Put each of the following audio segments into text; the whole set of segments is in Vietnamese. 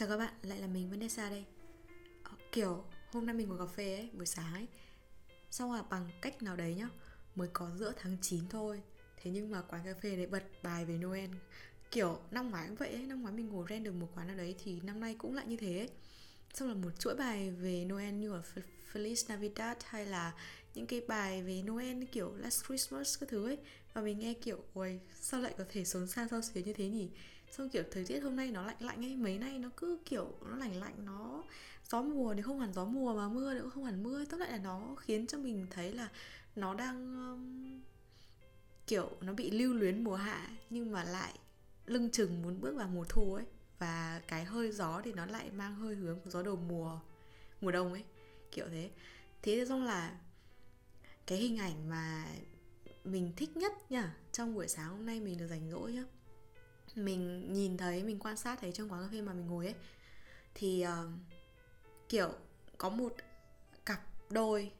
Chào các bạn, lại là mình Vanessa đây. Ờ, kiểu hôm nay mình ngồi cà phê ấy, buổi sáng ấy. Xong là bằng cách nào đấy nhá Mới có giữa tháng 9 thôi. Thế nhưng mà quán cà phê đấy bật bài về Noel. Kiểu năm ngoái cũng vậy ấy Năm ngoái mình ngồi ren được một quán nào đấy Thì năm nay cũng lại như thế. Ấy. Xong là một chuỗi bài về Noel như là Feliz Navidad Hay là những cái bài về Noel kiểu Last Christmas các thứ ấy. Và mình nghe kiểu Ôi sao lại có thể sống xa sao xuyến như thế nhỉ? Xong kiểu thời tiết hôm nay nó lạnh lạnh ấy mấy nay nó cứ kiểu nó lạnh lạnh nó gió mùa thì không hẳn gió mùa mà mưa thì cũng không hẳn mưa. Tóm lại là nó khiến cho mình thấy là nó đang um, kiểu nó bị lưu luyến mùa hạ nhưng mà lại lưng chừng muốn bước vào mùa thu ấy. Và cái hơi gió thì nó lại mang hơi hướng của gió đầu mùa mùa đông ấy kiểu thế. Thế xong là cái hình ảnh mà mình thích nhất nha trong buổi sáng hôm nay mình được rảnh rỗi nhá mình nhìn thấy mình quan sát thấy trong quán cà phê mà mình ngồi ấy thì uh, kiểu có một cặp đôi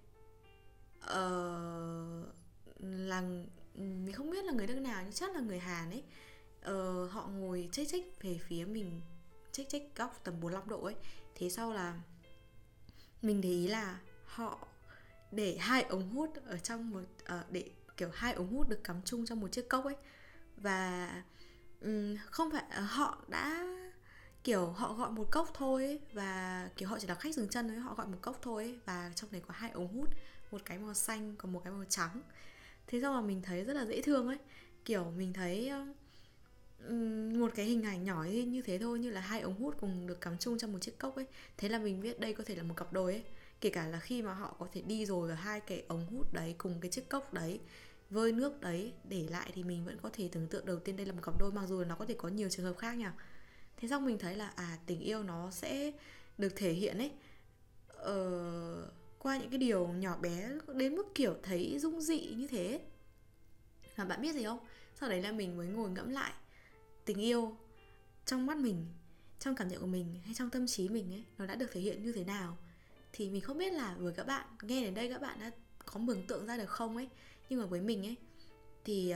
uh, là mình không biết là người nước nào nhưng chắc là người Hàn ấy uh, họ ngồi chếch chếch về phía mình chếch chếch góc tầm 45 độ ấy. Thế sau là mình để ý là họ để hai ống hút ở trong một uh, để kiểu hai ống hút được cắm chung trong một chiếc cốc ấy. Và um, không phải ờ, họ đã kiểu họ gọi một cốc thôi ấy, và kiểu họ chỉ là khách dừng chân thôi họ gọi một cốc thôi ấy, và trong đấy có hai ống hút một cái màu xanh còn một cái màu trắng. Thế xong mà mình thấy rất là dễ thương ấy. Kiểu mình thấy um, một cái hình ảnh nhỏ như thế thôi như là hai ống hút cùng được cắm chung trong một chiếc cốc ấy. Thế là mình biết đây có thể là một cặp đôi ấy. Kể cả là khi mà họ có thể đi rồi và hai cái ống hút đấy cùng cái chiếc cốc đấy vơi nước đấy để lại thì mình vẫn có thể tưởng tượng đầu tiên đây là một cặp đôi mặc dù nó có thể có nhiều trường hợp khác nhỉ. Thế xong mình thấy là à tình yêu nó sẽ được thể hiện ấy. Ờ, qua những cái điều nhỏ bé đến mức kiểu thấy dung dị như thế. Mà bạn biết gì không? Sau đấy là mình mới ngồi ngẫm lại tình yêu trong mắt mình trong cảm nhận của mình hay trong tâm trí mình ấy nó đã được thể hiện như thế nào. Thì mình không biết là với các bạn nghe đến đây các bạn đã có mường tượng ra được không ấy? Nhưng mà với mình ấy thì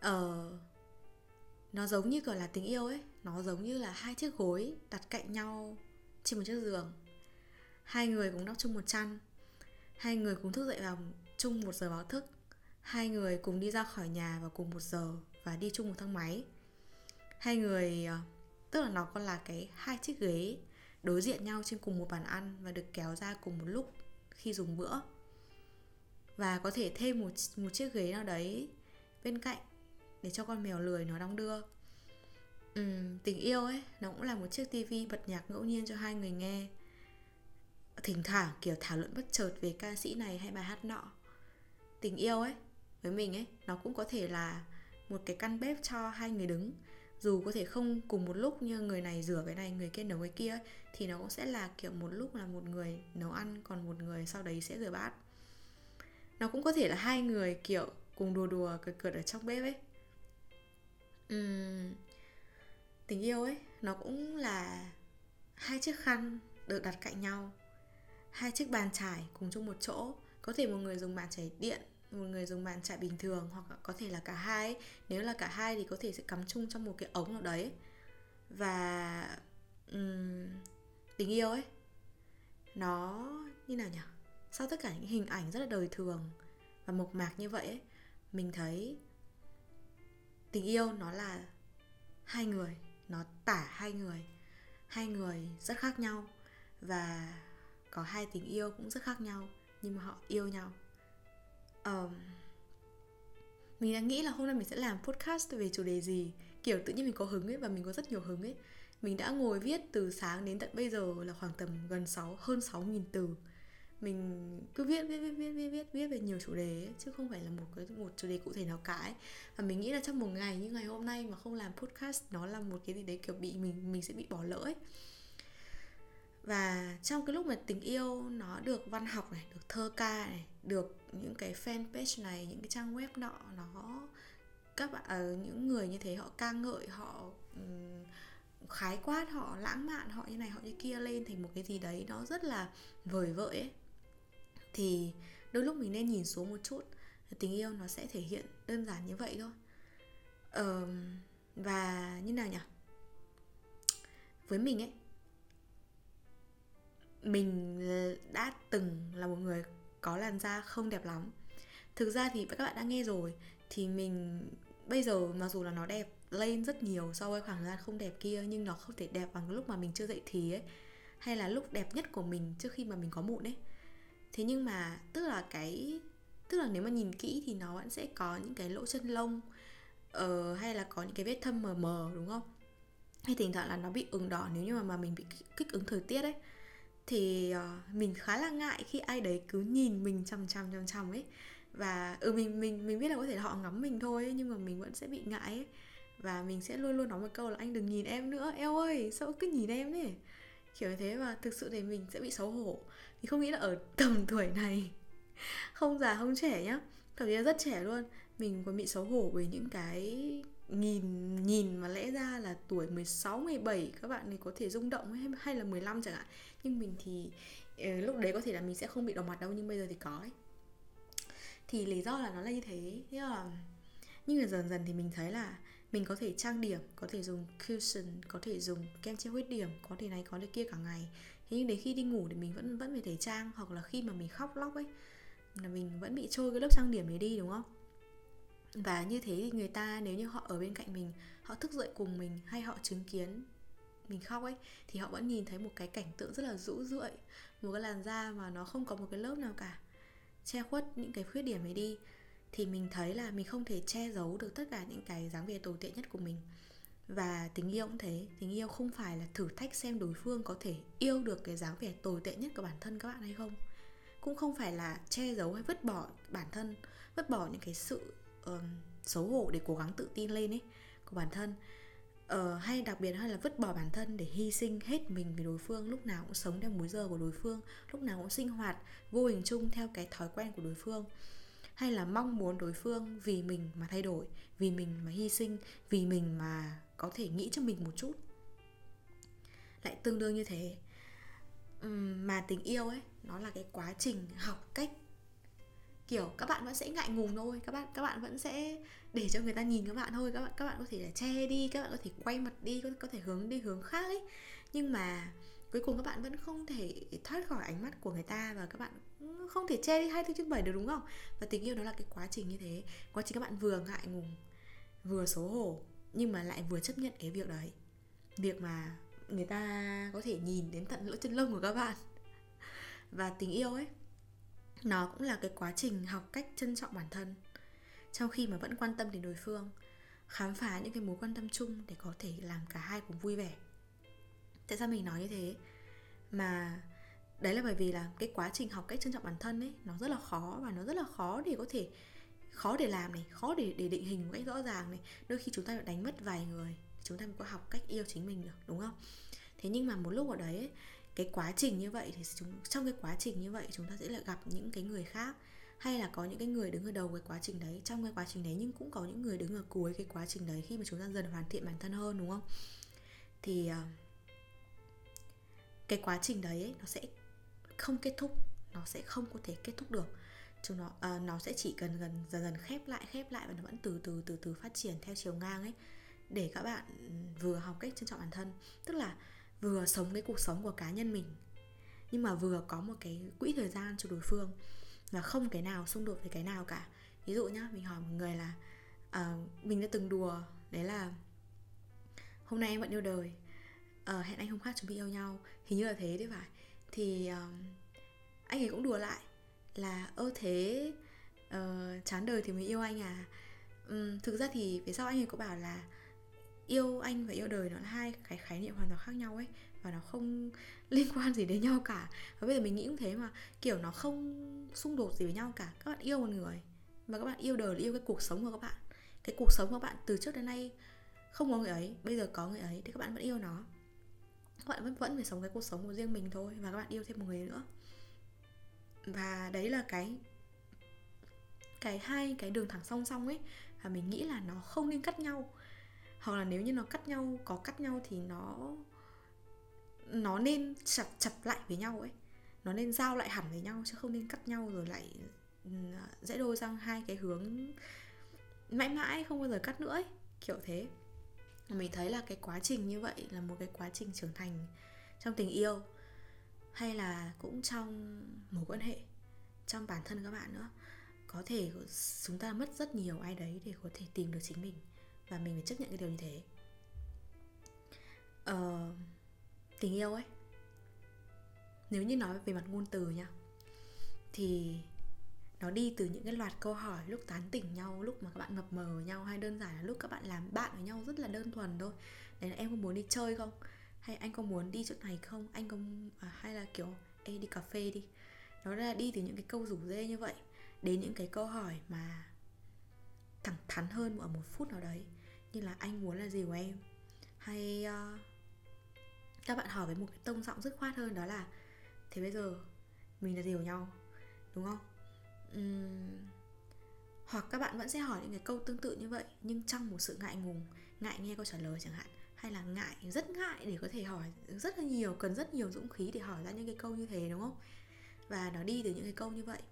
ờ uh, nó giống như kiểu là tình yêu ấy. Nó giống như là hai chiếc gối đặt cạnh nhau trên một chiếc giường. Hai người cùng đắp chung một chăn. Hai người cùng thức dậy vào chung một giờ báo thức. Hai người cùng đi ra khỏi nhà vào cùng một giờ và đi chung một thang máy. Hai người ờ, tức là nó còn là cái hai chiếc ghế đối diện nhau trên cùng một bàn ăn và được kéo ra cùng một lúc khi dùng bữa và có thể thêm một một chiếc ghế nào đấy bên cạnh để cho con mèo lười nó đong đưa. Uhm, tình yêu ấy nó cũng là một chiếc tivi bật nhạc ngẫu nhiên cho hai người nghe. Thỉnh thoảng kiểu thảo luận bất chợt về ca sĩ này hay bài hát nọ. Tình yêu ấy với mình ấy nó cũng có thể là một cái căn bếp cho hai người đứng. Dù có thể không cùng một lúc như người này rửa cái này người kia nấu cái kia thì nó cũng sẽ là kiểu một lúc là một người nấu ăn còn một người sau đấy sẽ rửa bát nó cũng có thể là hai người kiểu cùng đùa đùa cười cười ở trong bếp ấy. Uhm, tình yêu ấy nó cũng là hai chiếc khăn được đặt cạnh nhau hai chiếc bàn trải cùng chung một chỗ. Có thể một người dùng bàn chải điện một người dùng bàn chải bình thường hoặc có thể là cả hai nếu là cả hai thì có thể sẽ cắm chung trong một cái ống nào đấy. Và um, tình yêu ấy nó như nào nhỉ sau tất cả những hình ảnh rất là đời thường và mộc mạc như vậy ấy, mình thấy tình yêu nó là hai người nó tả hai người hai người rất khác nhau và có hai tình yêu cũng rất khác nhau nhưng mà họ yêu nhau. Um, mình đang nghĩ là hôm nay mình sẽ làm podcast về chủ đề gì kiểu tự nhiên mình có hứng ấy và mình có rất nhiều hứng ấy. Mình đã ngồi viết từ sáng đến tận bây giờ là khoảng tầm gần 6 hơn 6 nghìn từ mình cứ viết viết viết viết viết viết viết về nhiều chủ đề ấy, chứ không phải là một cái một chủ đề cụ thể nào cả ấy. và mình nghĩ là trong một ngày như ngày hôm nay mà không làm podcast nó là một cái gì đấy kiểu bị mình mình sẽ bị bỏ lỡ ấy và trong cái lúc mà tình yêu nó được văn học này được thơ ca này được những cái fanpage này những cái trang web nọ nó các bạn ở những người như thế họ ca ngợi họ um, khái quát họ lãng mạn họ như này họ như kia lên thành một cái gì đấy nó rất là vời vợi ấy thì đôi lúc mình nên nhìn xuống một chút. Tình yêu nó sẽ thể hiện đơn giản như vậy thôi. Ờ, và như nào nhỉ? Với mình ấy mình đã từng là một người có làn da không đẹp lắm. Thực ra thì các bạn đã nghe rồi thì mình bây giờ mặc dù là nó đẹp lên rất nhiều so với khoảng thời gian không đẹp kia nhưng nó không thể đẹp bằng lúc mà mình chưa dậy thì ấy hay là lúc đẹp nhất của mình trước khi mà mình có mụn ấy thế nhưng mà tức là cái tức là nếu mà nhìn kỹ thì nó vẫn sẽ có những cái lỗ chân lông uh, hay là có những cái vết thâm mờ mờ đúng không? Hay thỉnh thoảng là nó bị ửng đỏ nếu như mà, mà mình bị kích ứng thời tiết ấy. Thì uh, mình khá là ngại khi ai đấy cứ nhìn mình chằm chằm chằm chằm ấy. Và ừ mình mình mình biết là có thể họ ngắm mình thôi ấy, nhưng mà mình vẫn sẽ bị ngại ấy. Và mình sẽ luôn luôn nói một câu là anh đừng nhìn em nữa eo ơi sao cứ nhìn em đấy kiểu như thế và thực sự thì mình sẽ bị xấu hổ thì không nghĩ là ở tầm tuổi này. Không già không trẻ nhá. Thậm chí là rất trẻ luôn. Mình còn bị xấu hổ với những cái nhìn nhìn mà lẽ ra là tuổi 16, 17 các bạn thì có thể rung động hay, hay là 15 chẳng hạn. Nhưng mình thì ờ, lúc đấy có thể là mình sẽ không bị đỏ mặt đâu nhưng bây giờ thì có ấy. Thì lý do là nó là như thế. Thế là nhưng mà dần dần thì mình thấy là mình có thể trang điểm có thể dùng cushion có thể dùng kem che khuyết điểm có thể này có thể kia cả ngày thế nhưng đến khi đi ngủ thì mình vẫn vẫn phải thể trang hoặc là khi mà mình khóc lóc ấy, là mình vẫn bị trôi cái lớp trang điểm đấy đi, đúng không? Và như thế thì người ta nếu như họ ở bên cạnh mình, họ thức dậy cùng mình hay họ chứng kiến mình khóc ấy, thì họ vẫn nhìn thấy một cái cảnh tượng rất là rũ rượi một cái làn da mà nó không có một cái lớp nào cả, che khuất những cái khuyết điểm ấy đi. Thì mình thấy là mình không thể che giấu được tất cả những cái dáng vẻ tồi tệ nhất của mình và tình yêu cũng thế tình yêu không phải là thử thách xem đối phương có thể yêu được cái dáng vẻ tồi tệ nhất của bản thân các bạn hay không. Cũng không phải là che giấu hay vứt bỏ bản thân vứt bỏ những cái sự uh, xấu hổ để cố gắng tự tin lên ấy của bản thân. Uh, hay đặc biệt hơn là vứt bỏ bản thân để hy sinh hết mình vì đối phương lúc nào cũng sống theo múi giờ của đối phương lúc nào cũng sinh hoạt vô hình chung theo cái thói quen của đối phương hay là mong muốn đối phương vì mình mà thay đổi vì mình mà hy sinh vì mình mà có thể nghĩ cho mình một chút? Lại tương đương như thế mà tình yêu ấy nó là cái quá trình học cách kiểu các bạn vẫn sẽ ngại ngùng thôi các bạn các bạn vẫn sẽ để cho người ta nhìn các bạn thôi các bạn các bạn có thể là che đi các bạn có thể quay mặt đi có, có thể hướng đi hướng khác ấy. Nhưng mà cuối cùng các bạn vẫn không thể thoát khỏi ánh mắt của người ta và các bạn không thể che đi hai thứ trên bảy được, đúng không? Và tình yêu nó là cái quá trình như thế. Quá trình các bạn vừa ngại ngùng, vừa xấu hổ, nhưng mà lại vừa chấp nhận cái việc đấy. Việc mà người ta có thể nhìn đến tận lỗ chân lông của các bạn. Và tình yêu ấy, nó cũng là cái quá trình học cách trân trọng bản thân. Trong khi mà vẫn quan tâm đến đối phương, khám phá những cái mối quan tâm chung để có thể làm cả hai cùng vui vẻ. Tại sao mình nói như thế? Mà đấy là bởi vì là cái quá trình học cách trân trọng bản thân ấy nó rất là khó và nó rất là khó để có thể khó để làm này khó để để định hình một cách rõ ràng này. Đôi khi chúng ta phải đánh mất vài người chúng ta mới có học cách yêu chính mình được đúng không? Thế nhưng mà một lúc ở đấy ấy, cái quá trình như vậy thì chúng trong cái quá trình như vậy chúng ta sẽ lại gặp những cái người khác. Hay là có những cái người đứng ở đầu cái quá trình đấy trong cái quá trình đấy nhưng cũng có những người đứng ở cuối cái quá trình đấy khi mà chúng ta dần hoàn thiện bản thân hơn đúng không? Thì ờ, cái quá trình đấy ấy, nó sẽ không kết thúc nó sẽ không có thể kết thúc được. Chúng nó à, nó sẽ chỉ cần gần dần dần khép lại khép lại và nó vẫn từ từ từ từ phát triển theo chiều ngang ấy. Để các bạn ừ, vừa học cách trân trọng bản thân tức là vừa sống cái cuộc sống của cá nhân mình nhưng mà vừa có một cái quỹ thời gian cho đối phương và không cái nào xung đột với cái nào cả. Ví dụ nhá mình hỏi một người là uh, mình đã từng đùa đấy là hôm nay em vẫn yêu đời uh, hẹn anh hôm khác chúng mình yêu nhau. Hình như là thế đấy phải thì uh, anh ấy cũng đùa lại là ơ thế uh, chán đời thì mới yêu anh à? Um, thực ra thì phía sau anh ấy có bảo là yêu anh và yêu đời nó là hai cái khái niệm hoàn toàn khác nhau ấy và nó không liên quan gì đến nhau cả. Và bây giờ mình nghĩ cũng thế mà kiểu nó không xung đột gì với nhau cả. Các bạn yêu một người và các bạn yêu đời là yêu cái cuộc sống của các bạn. Cái cuộc sống của các bạn từ trước đến nay không có người ấy bây giờ có người ấy thì các bạn vẫn yêu nó các bạn vẫn vẫn phải sống cái cuộc sống của riêng mình thôi và các bạn yêu thêm một người nữa. Và đấy là cái cái hai cái đường thẳng song song ấy, và mình nghĩ là nó không nên cắt nhau. Hoặc là nếu như nó cắt nhau, có cắt nhau thì nó nó nên chập chập lại với nhau ấy. Nó nên giao lại hẳn với nhau chứ không nên cắt nhau rồi lại ừ, dễ đôi sang hai cái hướng mãi mãi không bao giờ cắt nữa ấy. Kiểu thế mình thấy là cái quá trình như vậy là một cái quá trình trưởng thành trong tình yêu hay là cũng trong mối quan hệ trong bản thân các bạn nữa. Có thể chúng ta mất rất nhiều ai đấy để có thể tìm được chính mình và mình phải chấp nhận cái điều như thế. Ờ, tình yêu ấy nếu như nói về mặt ngôn từ nha thì nó đi từ những cái loạt câu hỏi lúc tán tỉnh nhau lúc mà các bạn mập mờ với nhau hay đơn giản là lúc các bạn làm bạn với nhau rất là đơn thuần thôi. Đấy là em có muốn đi chơi không? Hay anh có muốn đi chỗ này không? Anh có à, hay là kiểu ê đi cà phê đi. Nó là đi từ những cái câu rủ dê như vậy đến những cái câu hỏi mà thẳng thắn hơn ở một phút nào đấy như là anh muốn là gì của em? Hay uh, các bạn hỏi với một cái tông giọng dứt khoát hơn đó là thế bây giờ mình là gì của nhau? Đúng không? Uhm, hoặc các bạn vẫn sẽ hỏi những cái câu tương tự như vậy nhưng trong một sự ngại ngùng ngại nghe câu trả lời chẳng hạn hay là ngại rất ngại để có thể hỏi rất là nhiều cần rất nhiều dũng khí để hỏi ra những cái câu như thế đúng không? Và nó đi từ những cái câu như vậy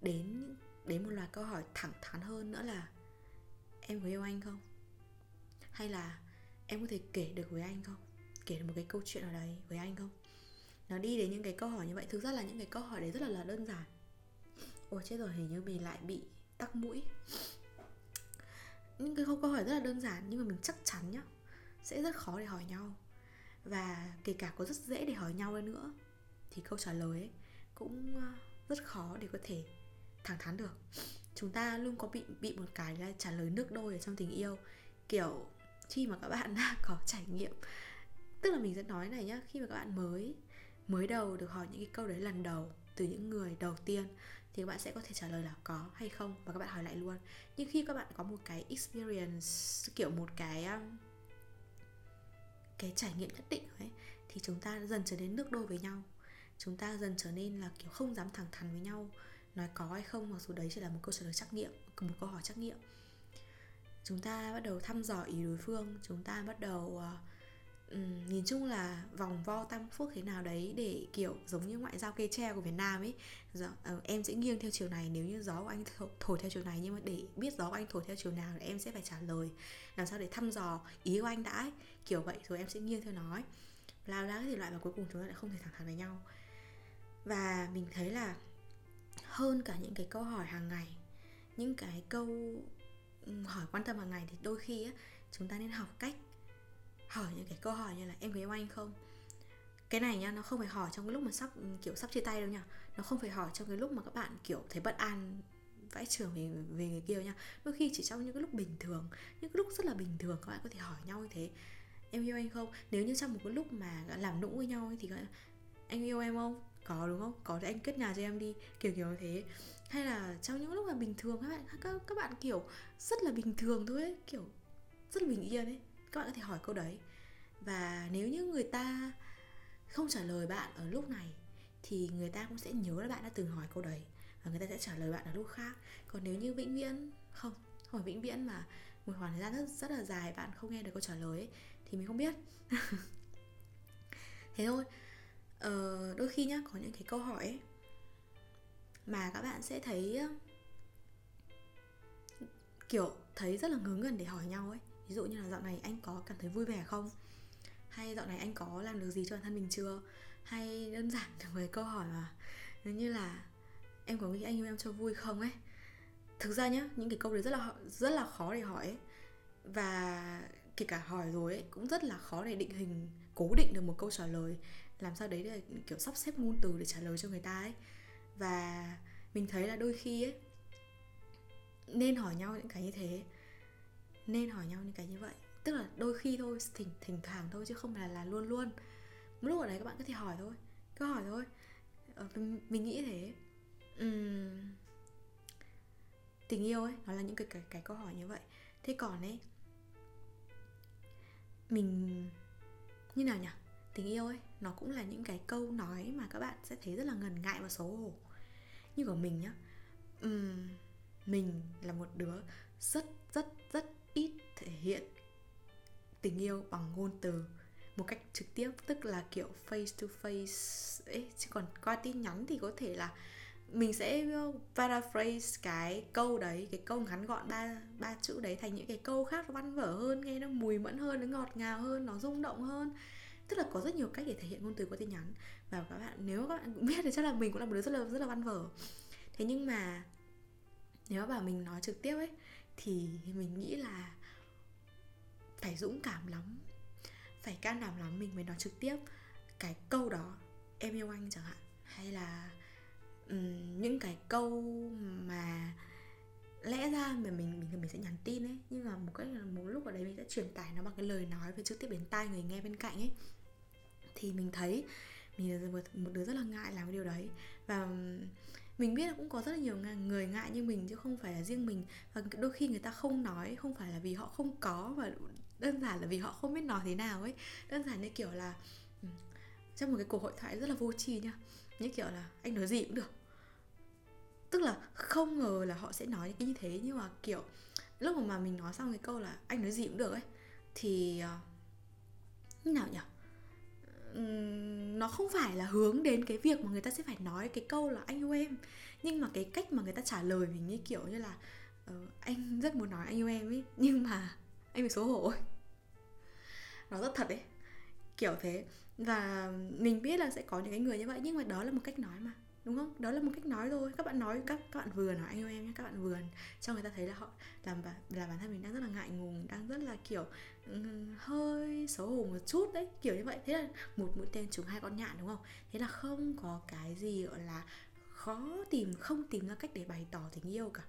đến đến một loạt câu hỏi thẳng thắn hơn nữa là em có yêu anh không? Hay là em có thể kể được với anh không? Kể được một cái câu chuyện ở đấy với anh không? Nó đi đến những cái câu hỏi như vậy thực ra là những cái câu hỏi đấy rất là là đơn giản ôi chết rồi, hình như mình lại bị tắc mũi. Những cái câu hỏi rất là đơn giản, nhưng mà mình chắc chắn nhá, sẽ rất khó để hỏi nhau. Và kể cả có rất dễ để hỏi nhau nữa, thì câu trả lời ấy cũng ờ, rất khó để có thể thẳng thắn được. Chúng ta luôn có bị bị một cái là trả lời nước đôi ở trong tình yêu. Kiểu, khi mà các bạn đã có trải nghiệm, tức là mình sẽ nói này nhá, khi mà các bạn mới mới đầu được hỏi những cái câu đấy lần đầu, từ những người đầu tiên thì các bạn sẽ có thể trả lời là có hay không và các bạn hỏi lại luôn. Nhưng khi các bạn có một cái experience kiểu một cái um, cái trải nghiệm nhất định ấy thì chúng ta dần trở nên nước đôi với nhau. Chúng ta dần trở nên là kiểu không dám thẳng thắn với nhau nói có hay không mặc dù đấy chỉ là một câu trả lời trắc nghiệm một câu hỏi trắc nghiệm. Chúng ta bắt đầu thăm dò ý đối phương chúng ta bắt đầu uh, um, nhìn chung là vòng vo tam phước thế nào đấy để kiểu giống như ngoại giao cây tre của Việt Nam ấy gió, uh, em sẽ nghiêng theo chiều này nếu như gió của anh thổi, thổi theo chiều này nhưng mà để biết gió của anh thổi theo chiều nào thì em sẽ phải trả lời làm sao để thăm dò ý của anh đã ấy. kiểu vậy rồi em sẽ nghiêng theo nó ấy. lao lá thì loại và cuối cùng chúng ta lại không thể thẳng thắn với nhau và mình thấy là hơn cả những cái câu hỏi hàng ngày những cái câu hỏi quan tâm hàng ngày thì đôi khi á, chúng ta nên học cách hỏi những cái câu hỏi như là em có yêu anh không? Cái này nha nó không phải hỏi trong cái lúc mà sắp kiểu sắp chia tay đâu nha nó không phải hỏi trong cái lúc mà các bạn kiểu thấy bất an vãi trường về về người kia nha đôi khi chỉ trong những cái lúc bình thường những cái lúc rất là bình thường các bạn có thể hỏi nhau như thế em yêu anh không? Nếu như trong một cái lúc mà làm nũng với nhau thì anh yêu em không? Có đúng không? Có thì anh kết nhà cho em đi kiểu kiểu như thế. Hay là trong những lúc mà bình thường các bạn các, các bạn kiểu rất là bình thường thôi ấy kiểu rất là bình yên ấy các bạn có thể hỏi câu đấy. Và nếu như người ta không trả lời bạn ở lúc này thì người ta cũng sẽ nhớ là bạn đã từng hỏi câu đấy và người ta sẽ trả lời bạn ở lúc khác. Còn nếu như vĩnh viễn không hỏi vĩnh viễn mà một khoảng thời gian rất rất là dài bạn không nghe được câu trả lời ấy, thì mình không biết. Thế thôi. Ờ, đôi khi nhá có những cái câu hỏi ấy, mà các bạn sẽ thấy kiểu thấy rất là ngớ ngẩn để hỏi nhau ấy ví dụ như là dạo này anh có cảm thấy vui vẻ không? Hay dạo này anh có làm được gì cho bản thân mình chưa? Hay đơn giản là một câu hỏi mà như là em có nghĩ anh yêu em cho vui không ấy? Thực ra nhá, những cái câu đấy rất là rất là khó để hỏi ấy. và kể cả hỏi rồi ấy, cũng rất là khó để định hình, cố định được một câu trả lời. Làm sao đấy để, kiểu, sắp xếp ngôn từ để trả lời cho người ta ấy. Và mình thấy là đôi khi ấy, nên hỏi nhau những cái như thế nên hỏi nhau những cái như vậy. Tức là đôi khi thôi thỉnh thỉnh thoảng thôi chứ không phải là, là luôn luôn. Lúc ở đấy các bạn có thể hỏi thôi cứ hỏi thôi. Ờ, mình, mình nghĩ thế. Uhm, tình yêu ấy nó là những cái, cái cái câu hỏi như vậy. Thế còn ấy mình như nào nhỉ? Tình yêu ấy nó cũng là những cái câu nói mà các bạn sẽ thấy rất là ngần ngại và xấu hổ. Như của mình nhá uhm, mình là một đứa rất rất rất ít thể hiện tình yêu bằng ngôn từ một cách trực tiếp, tức là kiểu face to face. Ấy chứ còn qua tin nhắn thì có thể là mình sẽ uh, paraphrase cái câu đấy, cái câu ngắn gọn ba ba chữ đấy thành những cái câu khác văn vở hơn, nghe nó mùi mẫn hơn, nó ngọt ngào hơn, nó rung động hơn. Tức là có rất nhiều cách để thể hiện ngôn từ qua tin nhắn. Và các bạn, nếu các bạn cũng biết thì chắc là mình cũng là một đứa rất là rất là văn vở. Thế nhưng mà nếu mà mình nói trực tiếp ấy thì mình nghĩ là phải dũng cảm lắm phải can đảm lắm mình mới nói trực tiếp cái câu đó em yêu anh chẳng hạn. Hay là um, những cái câu mà lẽ ra mà mình mình mình sẽ nhắn tin ấy nhưng mà một cách một lúc ở đấy mình sẽ truyền tải nó bằng cái lời nói về trực tiếp đến tai người nghe bên cạnh ấy. Thì mình thấy mình là một, một đứa rất là ngại làm cái điều đấy. Và mình biết là cũng có rất là nhiều người ngại như mình chứ không phải là riêng mình. Và đôi khi người ta không nói, không phải là vì họ không có mà đơn giản là vì họ không biết nói thế nào ấy. Đơn giản như kiểu là trong một cái cuộc hội thoại rất là vô tri nha như kiểu là anh nói gì cũng được. Tức là không ngờ là họ sẽ nói như thế, nhưng mà kiểu lúc mà mình nói xong cái câu là anh nói gì cũng được ấy, thì ờ, như nào nhỉ nó không phải là hướng đến cái việc mà người ta sẽ phải nói cái câu là anh yêu em nhưng mà cái cách mà người ta trả lời mình như kiểu như là uh, anh rất muốn nói anh yêu em ấy nhưng mà anh bị xấu hổ ấy. Nó rất thật đấy kiểu thế. Và mình biết là sẽ có những cái người như vậy nhưng mà đó là một cách nói mà đúng không? Đó là một cách nói thôi. Các bạn nói các các bạn vừa nói anh yêu em nhé các bạn vừa cho người ta thấy là họ làm là bản thân mình đang rất là ngại ngùng đang rất là kiểu um, hơi xấu hổ một chút đấy kiểu như vậy. Thế là một mũi tên trúng hai con nhạn đúng không? Thế là không có cái gì gọi là khó tìm không tìm ra cách để bày tỏ tình yêu cả.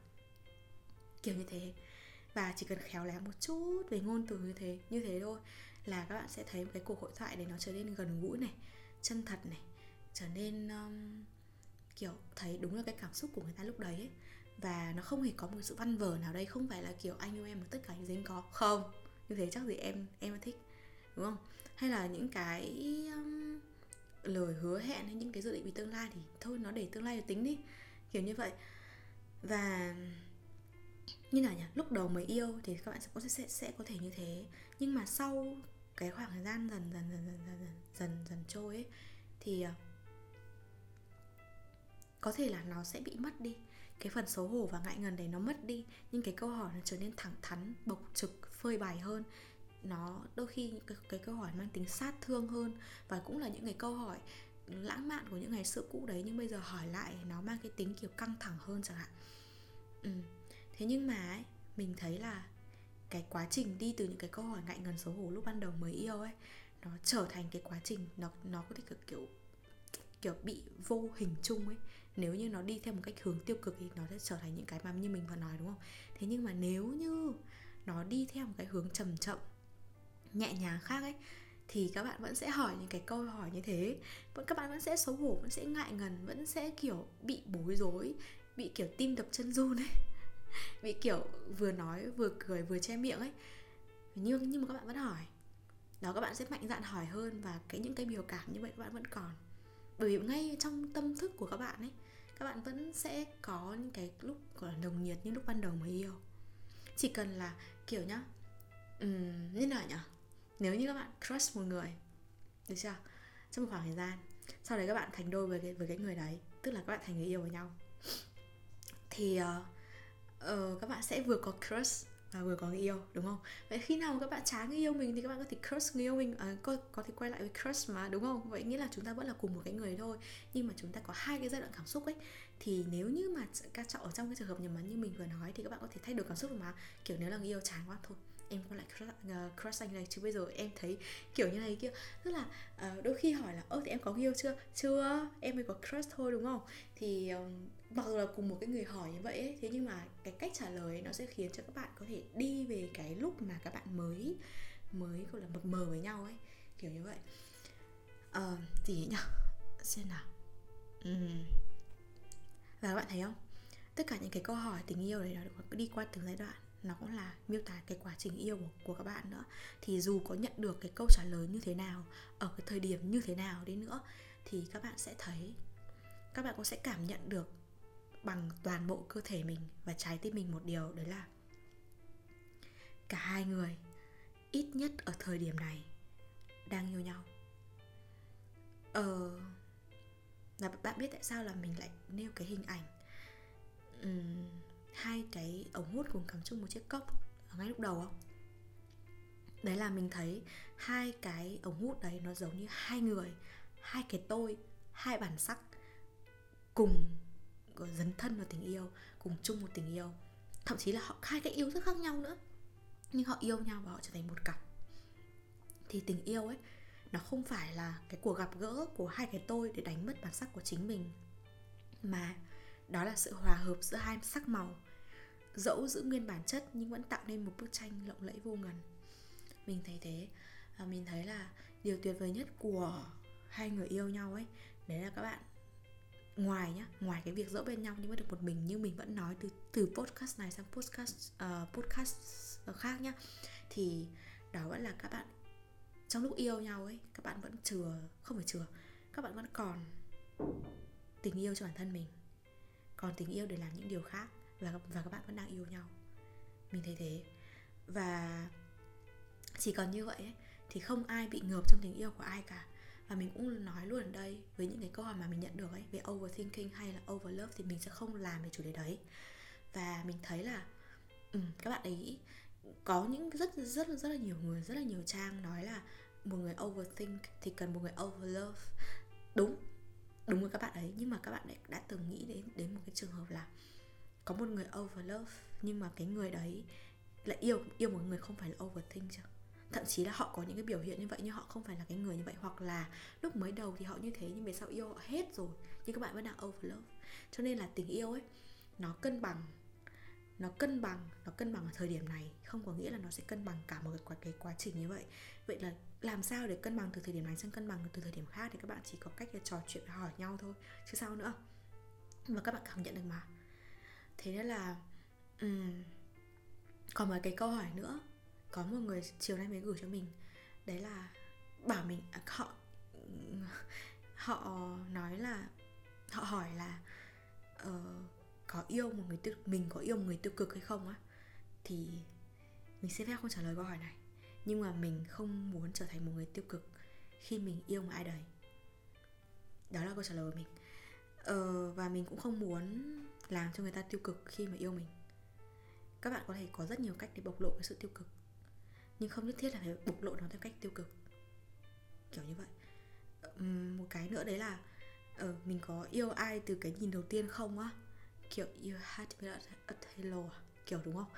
Kiểu như thế. Và chỉ cần khéo léo một chút về ngôn từ như thế như thế thôi là các bạn sẽ thấy một cái cuộc hội thoại đấy nó trở nên gần gũi này chân thật này trở nên um, kiểu thấy đúng là cái cảm xúc của người ta lúc đấy ấy. và nó không hề có một sự văn vở nào đây không phải là kiểu anh yêu em mà tất cả những dính có. Không như thế chắc gì em em thích đúng không? Hay là những cái um, lời hứa hẹn hay những cái dự định về tương lai thì thôi nó để tương lai rồi tính đi. Kiểu như vậy. Và như nào nhỉ? Lúc đầu mới yêu thì các bạn sẽ có sẽ sẽ có thể như thế. Nhưng mà sau cái khoảng thời gian dần dần dần dần dần dần dần, dần trôi ấy thì uh, có thể là nó sẽ bị mất đi. Cái phần xấu hổ và ngại ngần đấy nó mất đi nhưng cái câu hỏi nó trở nên thẳng thắn bộc trực phơi bày hơn. Nó đôi khi cái, cái câu hỏi mang tính sát thương hơn và cũng là những cái câu hỏi lãng mạn của những ngày xưa cũ đấy nhưng bây giờ hỏi lại nó mang cái tính kiểu căng thẳng hơn chẳng hạn. Ừ. thế nhưng mà ấy, mình thấy là cái quá trình đi từ những cái câu hỏi ngại ngần xấu hổ lúc ban đầu mới yêu ấy nó trở thành cái quá trình nó nó có thể kiểu kiểu bị vô hình chung ấy nếu như nó đi theo một cách hướng tiêu cực thì nó sẽ trở thành những cái mà như mình vừa nói, đúng không? Thế nhưng mà nếu như nó đi theo một cái hướng trầm chậm nhẹ nhàng khác ấy, thì các bạn vẫn sẽ hỏi những cái câu hỏi như thế. Vẫn, các bạn vẫn sẽ xấu hổ, vẫn sẽ ngại ngần, vẫn sẽ kiểu bị bối rối, bị kiểu tim đập chân run ấy, bị kiểu vừa nói, vừa cười, vừa che miệng ấy. Nhưng nhưng mà các bạn vẫn hỏi. Đó, các bạn sẽ mạnh dạn hỏi hơn và cái, những cái biểu cảm như vậy các bạn vẫn còn bởi vì ngay trong tâm thức của các bạn ấy các bạn vẫn sẽ có những cái lúc gọi là nồng nhiệt như lúc ban đầu mới yêu. Chỉ cần là kiểu nhá um, như nào nhỉ? Nếu như các bạn crush một người được chưa? Trong một khoảng thời gian sau đấy các bạn thành đôi với cái với cái người đấy tức là các bạn thành người yêu với nhau. Thì uh, uh, các bạn sẽ vừa có crush và vừa có người yêu đúng không? Vậy khi nào các bạn chán người yêu mình thì các bạn có thể crush người yêu mình à, có có thể quay lại với crush mà đúng không? Vậy nghĩa là chúng ta vẫn là cùng một cái người thôi nhưng mà chúng ta có hai cái giai đoạn cảm xúc ấy. Thì nếu như mà các trọng ở trong cái trường hợp nhầm mà như mình vừa nói thì các bạn có thể thay đổi cảm xúc mà kiểu nếu là người yêu chán quá thôi em có lại crush, uh, à, crush anh này chứ bây giờ em thấy kiểu như này kia. Tức là uh, đôi khi hỏi là ơ thì em có người yêu chưa? Chưa em mới có crush thôi đúng không? Thì um, mặc dù là cùng một cái người hỏi như vậy ấy, thế nhưng mà cái cách trả lời nó sẽ khiến cho các bạn có thể đi về cái lúc mà các bạn mới mới gọi là mập mờ với nhau ấy kiểu như vậy. Ờ à, gì nhỉ? Xem nào. Uhm. và các bạn thấy không? Tất cả những cái câu hỏi tình yêu đấy nó đi qua từng giai đoạn. Nó cũng là miêu tả cái quá trình yêu của, của các bạn nữa. Thì dù có nhận được cái câu trả lời như thế nào ở cái thời điểm như thế nào đi nữa thì các bạn sẽ thấy các bạn cũng sẽ cảm nhận được bằng toàn bộ cơ thể mình và trái tim mình một điều đấy là cả hai người ít nhất ở thời điểm này đang yêu nhau. Ờ là bạn biết tại sao là mình lại nêu cái hình ảnh um, hai cái ống hút cùng cắm chung một chiếc cốc ở ngay lúc đầu không? Đấy là mình thấy hai cái ống hút đấy nó giống như hai người hai cái tôi hai bản sắc cùng dấn thân vào tình yêu, cùng chung một tình yêu. Thậm chí là họ, hai cái yêu rất khác nhau nữa. Nhưng họ yêu nhau và họ trở thành một cặp. Thì tình yêu ấy, nó không phải là cái cuộc gặp gỡ của hai cái tôi để đánh mất bản sắc của chính mình, mà đó là sự hòa hợp giữa hai sắc màu. Dẫu giữ nguyên bản chất nhưng vẫn tạo nên một bức tranh lộng lẫy vô ngần. Mình thấy thế. Và mình thấy là điều tuyệt vời nhất của hai người yêu nhau ấy, đấy là các bạn ngoài nhá ngoài cái việc dỗ bên nhau nhưng mà được một mình như mình vẫn nói từ từ podcast này sang podcast uh, podcast khác nhá thì đó vẫn là các bạn trong lúc yêu nhau ấy các bạn vẫn chừa không phải chừa các bạn vẫn còn tình yêu cho bản thân mình còn tình yêu để làm những điều khác và và các bạn vẫn đang yêu nhau. Mình thấy thế. Và chỉ còn như vậy ấy, thì không ai bị ngợp trong tình yêu của ai cả và mình cũng nói luôn ở đây với những cái câu hỏi mà mình nhận được ấy về overthinking hay là overlove thì mình sẽ không làm về chủ đề đấy. Và mình thấy là ừ, các bạn ấy có những rất rất rất là nhiều người rất là nhiều trang nói là một người overthink thì cần một người overlove. Đúng đúng với các bạn ấy nhưng mà các bạn đã, đã từng nghĩ đến đến một cái trường hợp là có một người overlove nhưng mà cái người đấy lại yêu yêu một người không phải là overthink chứ thậm chí là họ có những cái biểu hiện như vậy nhưng họ không phải là cái người như vậy hoặc là lúc mới đầu thì họ như thế nhưng về sau yêu họ hết rồi nhưng các bạn vẫn đang overlove cho nên là tình yêu ấy nó cân bằng nó cân bằng nó cân bằng ở thời điểm này. Không có nghĩa là nó sẽ cân bằng cả một cái, cái quá trình như vậy. Vậy là làm sao để cân bằng từ thời điểm này sang cân bằng từ thời điểm khác thì các bạn chỉ có cách là trò chuyện hỏi nhau thôi chứ sao nữa? Và các bạn cảm nhận được mà. Thế nên là um, còn một cái câu hỏi nữa có một người chiều nay mới gửi cho mình. Đấy là bảo mình à, họ họ nói là họ hỏi là uh, có yêu một người tiêu mình có yêu một người tiêu cực hay không á? Thì mình sẽ phép không trả lời câu hỏi này. Nhưng mà mình không muốn trở thành một người tiêu cực khi mình yêu một ai đấy. Đó là câu trả lời của mình. Ờ, và mình cũng không muốn làm cho người ta tiêu cực khi mà yêu mình. Các bạn có thể có rất nhiều cách để bộc lộ cái sự tiêu cực nhưng không nhất thiết là phải bộc lộ nó theo cách tiêu cực. Kiểu như vậy. Một cái nữa đấy là ờ, mình có yêu ai từ cái nhìn đầu tiên không á? Kiểu you had me at, hello à? kiểu đúng không?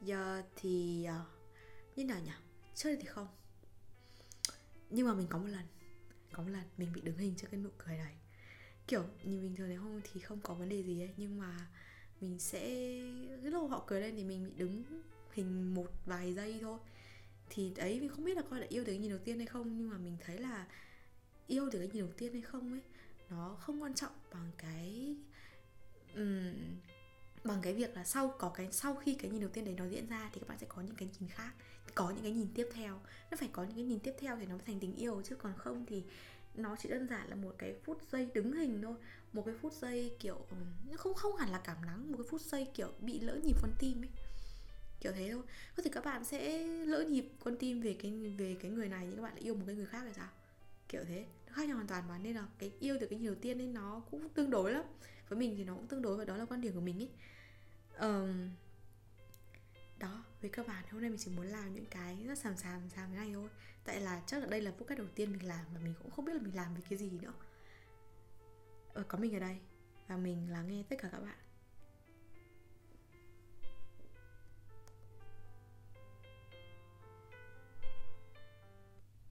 Giờ thì uh, như nào nhỉ? Trước thì không. Nhưng mà mình có một lần có một lần mình bị đứng hình trước cái nụ cười này. Kiểu nhìn bình thường thì không thì không có vấn đề gì ấy nhưng mà mình sẽ cái lúc họ cười lên thì mình bị đứng hình một vài giây thôi thì đấy mình không biết là coi là yêu từ cái nhìn đầu tiên hay không nhưng mà mình thấy là yêu từ cái nhìn đầu tiên hay không ấy nó không quan trọng bằng cái um, bằng cái việc là sau có cái sau khi cái nhìn đầu tiên đấy nó diễn ra thì các bạn sẽ có những cái nhìn khác có những cái nhìn tiếp theo. Nó phải có những cái nhìn tiếp theo thì nó mới thành tình yêu chứ còn không thì nó chỉ đơn giản là một cái phút giây đứng hình thôi. Một cái phút giây kiểu không không hẳn là cảm nắng một cái phút giây kiểu bị lỡ nhịp con tim ấy kiểu thế thôi. Có thể các bạn sẽ lỡ nhịp con tim về cái về cái người này nhưng các bạn lại yêu một cái người khác là sao? Kiểu thế. Nó khác nhau hoàn toàn mà nên là cái yêu từ cái nhiều tiên nên nó cũng tương đối lắm. Với mình thì nó cũng tương đối và đó là quan điểm của mình ấy. Um, đó với các bạn hôm nay mình chỉ muốn làm những cái rất sàm sàm sàm thế này thôi. Tại là chắc là đây là podcast đầu tiên mình làm và mình cũng không biết là mình làm về cái gì nữa. Ờ, có mình ở đây và mình lắng nghe tất cả các bạn.